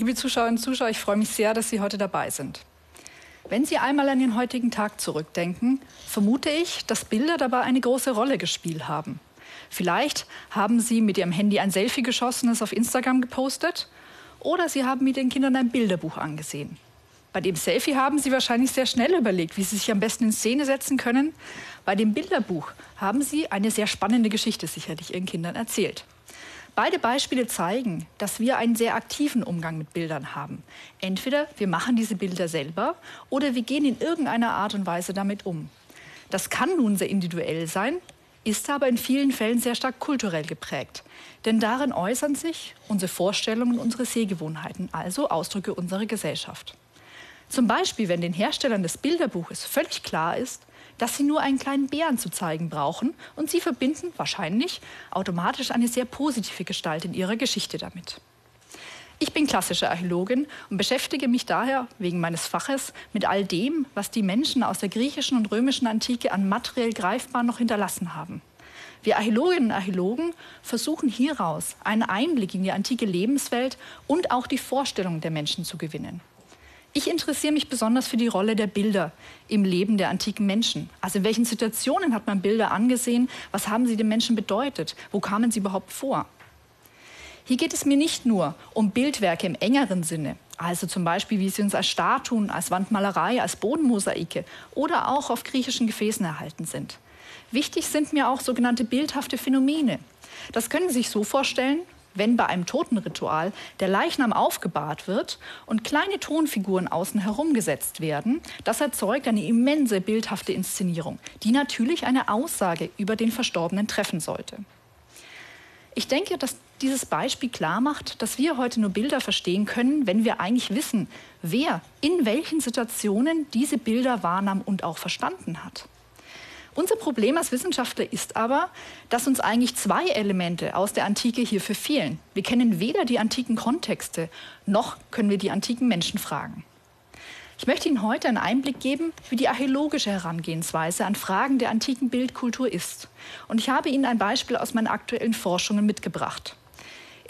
Liebe Zuschauerinnen und Zuschauer, ich freue mich sehr, dass Sie heute dabei sind. Wenn Sie einmal an den heutigen Tag zurückdenken, vermute ich, dass Bilder dabei eine große Rolle gespielt haben. Vielleicht haben Sie mit Ihrem Handy ein Selfie geschossen, es auf Instagram gepostet oder Sie haben mit den Kindern ein Bilderbuch angesehen. Bei dem Selfie haben Sie wahrscheinlich sehr schnell überlegt, wie Sie sich am besten in Szene setzen können. Bei dem Bilderbuch haben Sie eine sehr spannende Geschichte sicherlich Ihren Kindern erzählt. Beide Beispiele zeigen, dass wir einen sehr aktiven Umgang mit Bildern haben. Entweder wir machen diese Bilder selber oder wir gehen in irgendeiner Art und Weise damit um. Das kann nun sehr individuell sein, ist aber in vielen Fällen sehr stark kulturell geprägt. Denn darin äußern sich unsere Vorstellungen und unsere Sehgewohnheiten, also Ausdrücke unserer Gesellschaft. Zum Beispiel, wenn den Herstellern des Bilderbuches völlig klar ist, dass sie nur einen kleinen Bären zu zeigen brauchen und sie verbinden wahrscheinlich automatisch eine sehr positive Gestalt in ihrer Geschichte damit. Ich bin klassische Archäologin und beschäftige mich daher wegen meines Faches mit all dem, was die Menschen aus der griechischen und römischen Antike an materiell greifbar noch hinterlassen haben. Wir Archäologinnen und Archäologen versuchen hieraus einen Einblick in die antike Lebenswelt und auch die Vorstellungen der Menschen zu gewinnen. Ich interessiere mich besonders für die Rolle der Bilder im Leben der antiken Menschen. Also in welchen Situationen hat man Bilder angesehen? Was haben sie den Menschen bedeutet? Wo kamen sie überhaupt vor? Hier geht es mir nicht nur um Bildwerke im engeren Sinne, also zum Beispiel, wie sie uns als Statuen, als Wandmalerei, als Bodenmosaike oder auch auf griechischen Gefäßen erhalten sind. Wichtig sind mir auch sogenannte bildhafte Phänomene. Das können Sie sich so vorstellen, wenn bei einem Totenritual der Leichnam aufgebahrt wird und kleine Tonfiguren außen herum gesetzt werden, das erzeugt eine immense bildhafte Inszenierung, die natürlich eine Aussage über den Verstorbenen treffen sollte. Ich denke, dass dieses Beispiel klar macht, dass wir heute nur Bilder verstehen können, wenn wir eigentlich wissen, wer in welchen Situationen diese Bilder wahrnahm und auch verstanden hat. Unser Problem als Wissenschaftler ist aber, dass uns eigentlich zwei Elemente aus der Antike hierfür fehlen. Wir kennen weder die antiken Kontexte, noch können wir die antiken Menschen fragen. Ich möchte Ihnen heute einen Einblick geben, wie die archäologische Herangehensweise an Fragen der antiken Bildkultur ist. Und ich habe Ihnen ein Beispiel aus meinen aktuellen Forschungen mitgebracht.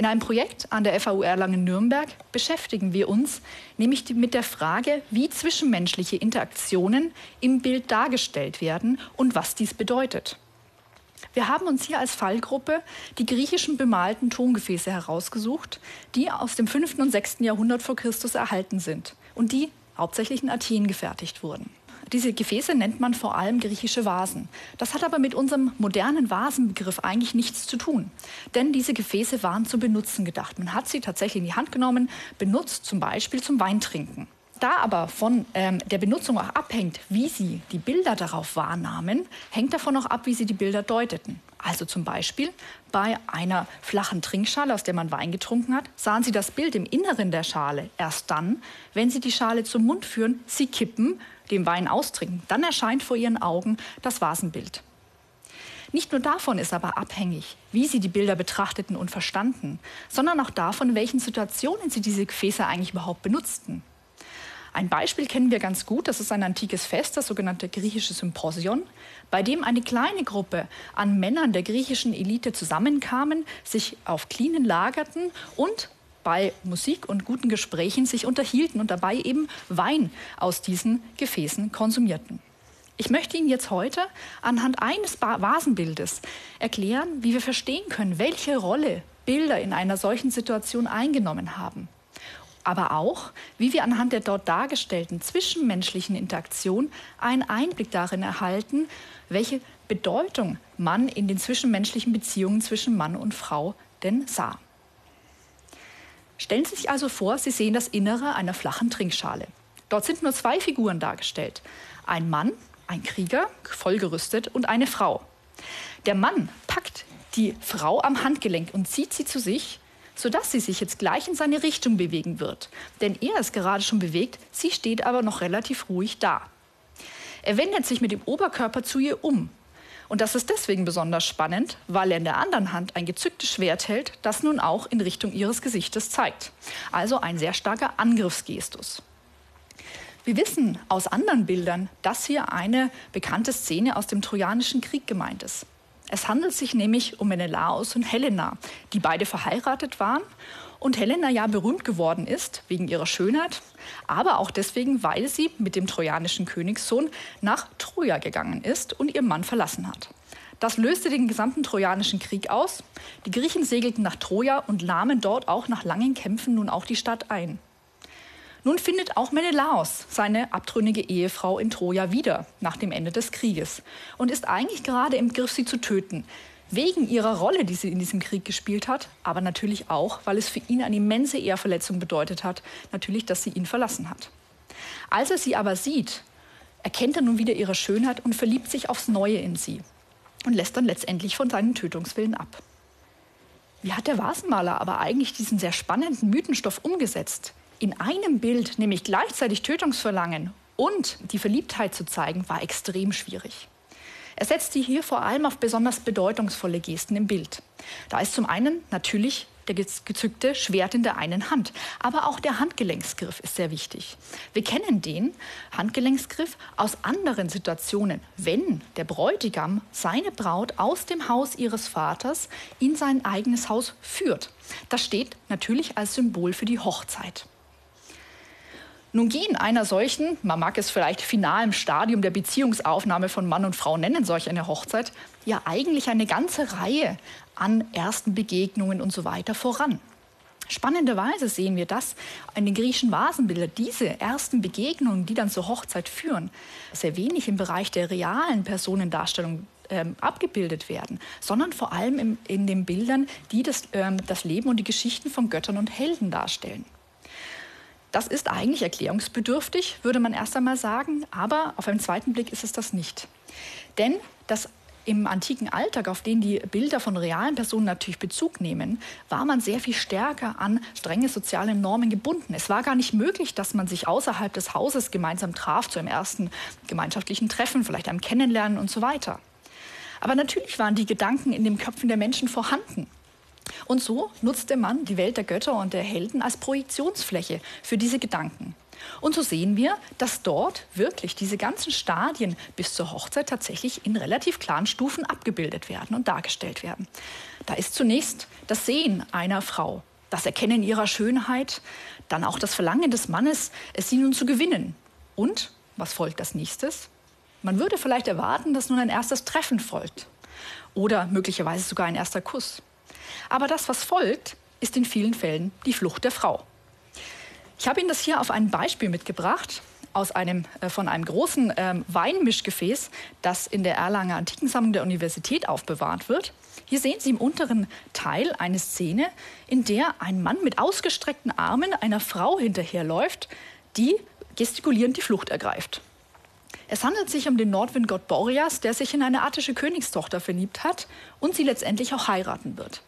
In einem Projekt an der FAU Erlangen-Nürnberg beschäftigen wir uns nämlich mit der Frage, wie zwischenmenschliche Interaktionen im Bild dargestellt werden und was dies bedeutet. Wir haben uns hier als Fallgruppe die griechischen bemalten Tongefäße herausgesucht, die aus dem 5. und 6. Jahrhundert vor Christus erhalten sind und die hauptsächlich in Athen gefertigt wurden. Diese Gefäße nennt man vor allem griechische Vasen. Das hat aber mit unserem modernen Vasenbegriff eigentlich nichts zu tun. Denn diese Gefäße waren zum Benutzen gedacht. Man hat sie tatsächlich in die Hand genommen, benutzt zum Beispiel zum Weintrinken. Da aber von ähm, der Benutzung auch abhängt, wie sie die Bilder darauf wahrnahmen, hängt davon auch ab, wie sie die Bilder deuteten. Also zum Beispiel bei einer flachen Trinkschale, aus der man Wein getrunken hat, sahen Sie das Bild im Inneren der Schale erst dann, wenn Sie die Schale zum Mund führen, sie kippen, den Wein austrinken. Dann erscheint vor Ihren Augen das Vasenbild. Nicht nur davon ist aber abhängig, wie Sie die Bilder betrachteten und verstanden, sondern auch davon, in welchen Situationen Sie diese Gefäße eigentlich überhaupt benutzten. Ein Beispiel kennen wir ganz gut, das ist ein antikes Fest, das sogenannte griechische Symposion, bei dem eine kleine Gruppe an Männern der griechischen Elite zusammenkamen, sich auf Klinen lagerten und bei Musik und guten Gesprächen sich unterhielten und dabei eben Wein aus diesen Gefäßen konsumierten. Ich möchte Ihnen jetzt heute anhand eines Vasenbildes erklären, wie wir verstehen können, welche Rolle Bilder in einer solchen Situation eingenommen haben aber auch, wie wir anhand der dort dargestellten zwischenmenschlichen Interaktion einen Einblick darin erhalten, welche Bedeutung man in den zwischenmenschlichen Beziehungen zwischen Mann und Frau denn sah. Stellen Sie sich also vor, Sie sehen das Innere einer flachen Trinkschale. Dort sind nur zwei Figuren dargestellt. Ein Mann, ein Krieger, vollgerüstet und eine Frau. Der Mann packt die Frau am Handgelenk und zieht sie zu sich, sodass sie sich jetzt gleich in seine Richtung bewegen wird. Denn er ist gerade schon bewegt, sie steht aber noch relativ ruhig da. Er wendet sich mit dem Oberkörper zu ihr um. Und das ist deswegen besonders spannend, weil er in der anderen Hand ein gezücktes Schwert hält, das nun auch in Richtung ihres Gesichtes zeigt. Also ein sehr starker Angriffsgestus. Wir wissen aus anderen Bildern, dass hier eine bekannte Szene aus dem Trojanischen Krieg gemeint ist. Es handelt sich nämlich um Menelaos und Helena, die beide verheiratet waren Und Helena ja berühmt geworden ist wegen ihrer Schönheit, aber auch deswegen, weil sie mit dem trojanischen Königssohn nach Troja gegangen ist und ihren Mann verlassen hat. Das löste den gesamten Trojanischen Krieg aus. Die Griechen segelten nach Troja und nahmen dort auch nach langen Kämpfen nun auch die Stadt ein. Nun findet auch Menelaos seine abtrünnige Ehefrau in Troja wieder nach dem Ende des Krieges und ist eigentlich gerade im Griff, sie zu töten. Wegen ihrer Rolle, die sie in diesem Krieg gespielt hat, aber natürlich auch, weil es für ihn eine immense Ehrverletzung bedeutet hat, natürlich, dass sie ihn verlassen hat. Als er sie aber sieht, erkennt er nun wieder ihre Schönheit und verliebt sich aufs Neue in sie und lässt dann letztendlich von seinen Tötungswillen ab. Wie hat der Vasenmaler aber eigentlich diesen sehr spannenden Mythenstoff umgesetzt? In einem Bild, nämlich gleichzeitig Tötungsverlangen und die Verliebtheit zu zeigen, war extrem schwierig. Er setzte hier vor allem auf besonders bedeutungsvolle Gesten im Bild. Da ist zum einen natürlich der gezückte Schwert in der einen Hand. Aber auch der Handgelenksgriff ist sehr wichtig. Wir kennen den Handgelenksgriff aus anderen Situationen, wenn der Bräutigam seine Braut aus dem Haus ihres Vaters in sein eigenes Haus führt. Das steht natürlich als Symbol für die Hochzeit. Nun gehen einer solchen, man mag es vielleicht finalem Stadium der Beziehungsaufnahme von Mann und Frau nennen, solch eine Hochzeit, ja eigentlich eine ganze Reihe an ersten Begegnungen und so weiter voran. Spannenderweise sehen wir das in den griechischen Vasenbildern, diese ersten Begegnungen, die dann zur Hochzeit führen, sehr wenig im Bereich der realen Personendarstellung ähm, abgebildet werden, sondern vor allem im, in den Bildern, die das, ähm, das Leben und die Geschichten von Göttern und Helden darstellen. Das ist eigentlich erklärungsbedürftig, würde man erst einmal sagen, aber auf einen zweiten Blick ist es das nicht. Denn das im antiken Alltag, auf den die Bilder von realen Personen natürlich Bezug nehmen, war man sehr viel stärker an strenge soziale Normen gebunden. Es war gar nicht möglich, dass man sich außerhalb des Hauses gemeinsam traf zu einem ersten gemeinschaftlichen Treffen, vielleicht einem Kennenlernen und so weiter. Aber natürlich waren die Gedanken in den Köpfen der Menschen vorhanden. Und so nutzte man die Welt der Götter und der Helden als Projektionsfläche für diese Gedanken. Und so sehen wir, dass dort wirklich diese ganzen Stadien bis zur Hochzeit tatsächlich in relativ klaren Stufen abgebildet werden und dargestellt werden. Da ist zunächst das Sehen einer Frau, das Erkennen ihrer Schönheit, dann auch das Verlangen des Mannes, es sie nun zu gewinnen. Und was folgt als nächstes? Man würde vielleicht erwarten, dass nun ein erstes Treffen folgt oder möglicherweise sogar ein erster Kuss. Aber das, was folgt, ist in vielen Fällen die Flucht der Frau. Ich habe Ihnen das hier auf ein Beispiel mitgebracht aus einem, äh, von einem großen ähm, Weinmischgefäß, das in der Erlanger Antikensammlung der Universität aufbewahrt wird. Hier sehen Sie im unteren Teil eine Szene, in der ein Mann mit ausgestreckten Armen einer Frau hinterherläuft, die gestikulierend die Flucht ergreift. Es handelt sich um den Nordwindgott Boreas, der sich in eine attische Königstochter verliebt hat und sie letztendlich auch heiraten wird.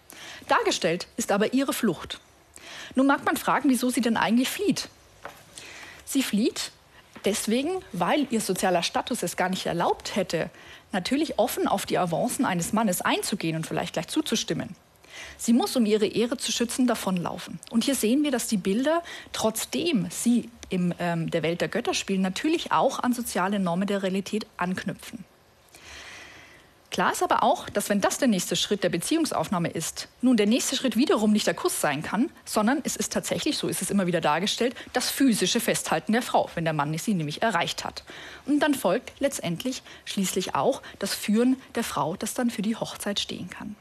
Dargestellt ist aber ihre Flucht. Nun mag man fragen, wieso sie denn eigentlich flieht. Sie flieht deswegen, weil ihr sozialer Status es gar nicht erlaubt hätte, natürlich offen auf die Avancen eines Mannes einzugehen und vielleicht gleich zuzustimmen. Sie muss, um ihre Ehre zu schützen, davonlaufen. Und hier sehen wir, dass die Bilder, trotzdem sie in ähm, der Welt der Götter spielen, natürlich auch an soziale Normen der Realität anknüpfen. Klar ist aber auch, dass wenn das der nächste Schritt der Beziehungsaufnahme ist, nun der nächste Schritt wiederum nicht der Kuss sein kann, sondern es ist tatsächlich, so ist es immer wieder dargestellt, das physische Festhalten der Frau, wenn der Mann sie nämlich erreicht hat. Und dann folgt letztendlich schließlich auch das Führen der Frau, das dann für die Hochzeit stehen kann.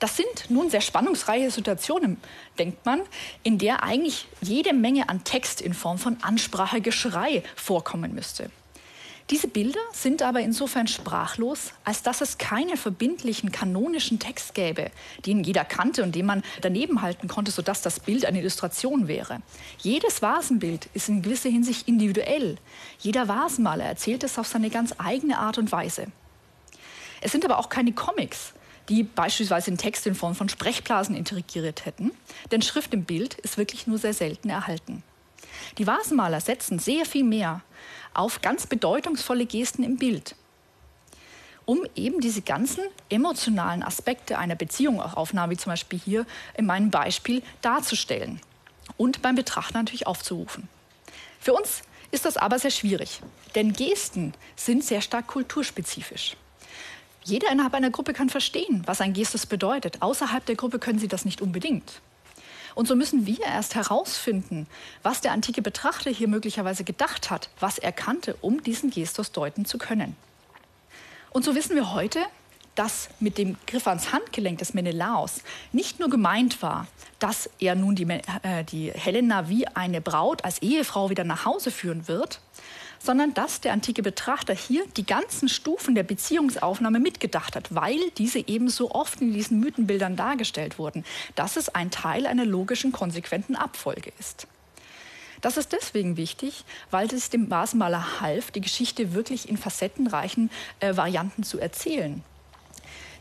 Das sind nun sehr spannungsreiche Situationen, denkt man, in der eigentlich jede Menge an Text in Form von Ansprache, Geschrei vorkommen müsste. Diese Bilder sind aber insofern sprachlos, als dass es keinen verbindlichen kanonischen Text gäbe, den jeder kannte und den man daneben halten konnte, sodass das Bild eine Illustration wäre. Jedes Vasenbild ist in gewisser Hinsicht individuell. Jeder Vasenmaler erzählt es auf seine ganz eigene Art und Weise. Es sind aber auch keine Comics, die beispielsweise den Text in Form von Sprechblasen integriert hätten, denn Schrift im Bild ist wirklich nur sehr selten erhalten. Die Vasenmaler setzen sehr viel mehr auf ganz bedeutungsvolle Gesten im Bild, um eben diese ganzen emotionalen Aspekte einer Beziehungsaufnahme, wie zum Beispiel hier in meinem Beispiel, darzustellen und beim Betrachter natürlich aufzurufen. Für uns ist das aber sehr schwierig, denn Gesten sind sehr stark kulturspezifisch. Jeder innerhalb einer Gruppe kann verstehen, was ein Gestus bedeutet. Außerhalb der Gruppe können sie das nicht unbedingt. Und so müssen wir erst herausfinden, was der antike Betrachter hier möglicherweise gedacht hat, was er kannte, um diesen Gestus deuten zu können. Und so wissen wir heute, dass mit dem Griff ans Handgelenk des Menelaos nicht nur gemeint war, dass er nun die, äh, die Helena wie eine Braut als Ehefrau wieder nach Hause führen wird, sondern dass der antike Betrachter hier die ganzen Stufen der Beziehungsaufnahme mitgedacht hat, weil diese eben so oft in diesen Mythenbildern dargestellt wurden, dass es ein Teil einer logischen, konsequenten Abfolge ist. Das ist deswegen wichtig, weil es dem Vasenmaler half, die Geschichte wirklich in facettenreichen äh, Varianten zu erzählen.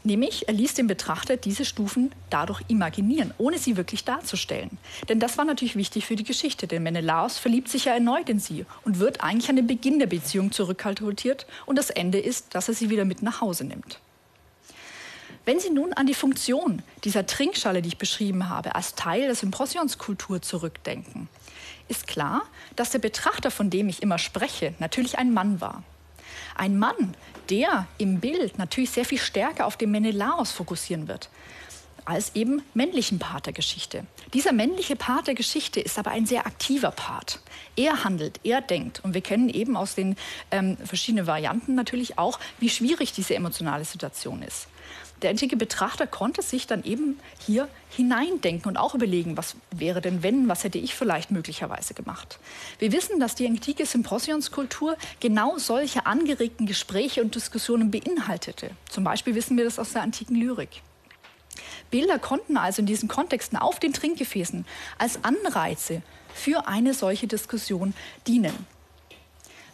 Nämlich, er ließ den Betrachter diese Stufen dadurch imaginieren, ohne sie wirklich darzustellen. Denn das war natürlich wichtig für die Geschichte, denn Menelaos verliebt sich ja erneut in sie und wird eigentlich an den Beginn der Beziehung zurückkalkuliert und das Ende ist, dass er sie wieder mit nach Hause nimmt. Wenn Sie nun an die Funktion dieser Trinkschale, die ich beschrieben habe, als Teil der Symposionskultur zurückdenken, ist klar, dass der Betrachter, von dem ich immer spreche, natürlich ein Mann war. Ein Mann, der im Bild natürlich sehr viel stärker auf den Menelaos fokussieren wird als eben männlichen Part der Geschichte. Dieser männliche Part der Geschichte ist aber ein sehr aktiver Part. Er handelt, er denkt. Und wir kennen eben aus den ähm, verschiedenen Varianten natürlich auch, wie schwierig diese emotionale Situation ist. Der antike Betrachter konnte sich dann eben hier hineindenken und auch überlegen, was wäre denn wenn, was hätte ich vielleicht möglicherweise gemacht. Wir wissen, dass die antike Symposionskultur genau solche angeregten Gespräche und Diskussionen beinhaltete. Zum Beispiel wissen wir das aus der antiken Lyrik. Bilder konnten also in diesen Kontexten auf den Trinkgefäßen als Anreize für eine solche Diskussion dienen.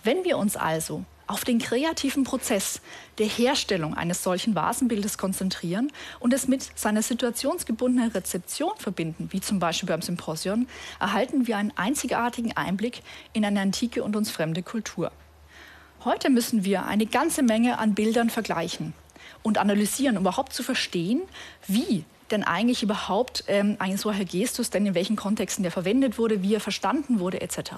Wenn wir uns also auf den kreativen Prozess der Herstellung eines solchen Vasenbildes konzentrieren und es mit seiner situationsgebundenen Rezeption verbinden, wie zum Beispiel beim Symposion, erhalten wir einen einzigartigen Einblick in eine antike und uns fremde Kultur. Heute müssen wir eine ganze Menge an Bildern vergleichen und analysieren, um überhaupt zu verstehen, wie denn eigentlich überhaupt ähm, ein solcher Gestus denn in welchen Kontexten der verwendet wurde, wie er verstanden wurde etc.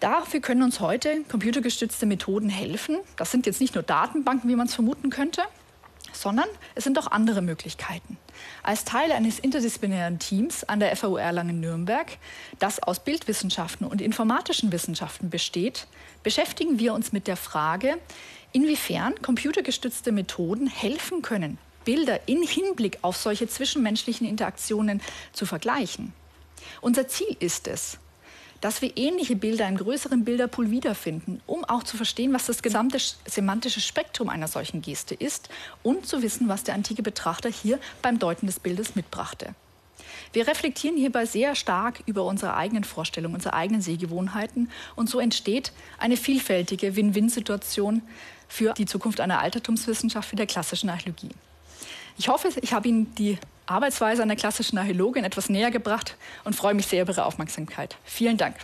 Dafür können uns heute computergestützte Methoden helfen. Das sind jetzt nicht nur Datenbanken, wie man es vermuten könnte, sondern es sind auch andere Möglichkeiten. Als Teil eines interdisziplinären Teams an der FAU Erlangen-Nürnberg, das aus Bildwissenschaften und informatischen Wissenschaften besteht, beschäftigen wir uns mit der Frage, inwiefern computergestützte Methoden helfen können, Bilder in Hinblick auf solche zwischenmenschlichen Interaktionen zu vergleichen. Unser Ziel ist es, dass wir ähnliche Bilder im größeren Bilderpool wiederfinden, um auch zu verstehen, was das gesamte semantische Spektrum einer solchen Geste ist und zu wissen, was der antike Betrachter hier beim Deuten des Bildes mitbrachte. Wir reflektieren hierbei sehr stark über unsere eigenen Vorstellungen, unsere eigenen Sehgewohnheiten und so entsteht eine vielfältige Win-Win-Situation für die Zukunft einer Altertumswissenschaft wie der klassischen Archäologie. Ich hoffe, ich habe Ihnen die Arbeitsweise einer klassischen Archäologin etwas näher gebracht und freue mich sehr über Ihre Aufmerksamkeit. Vielen Dank.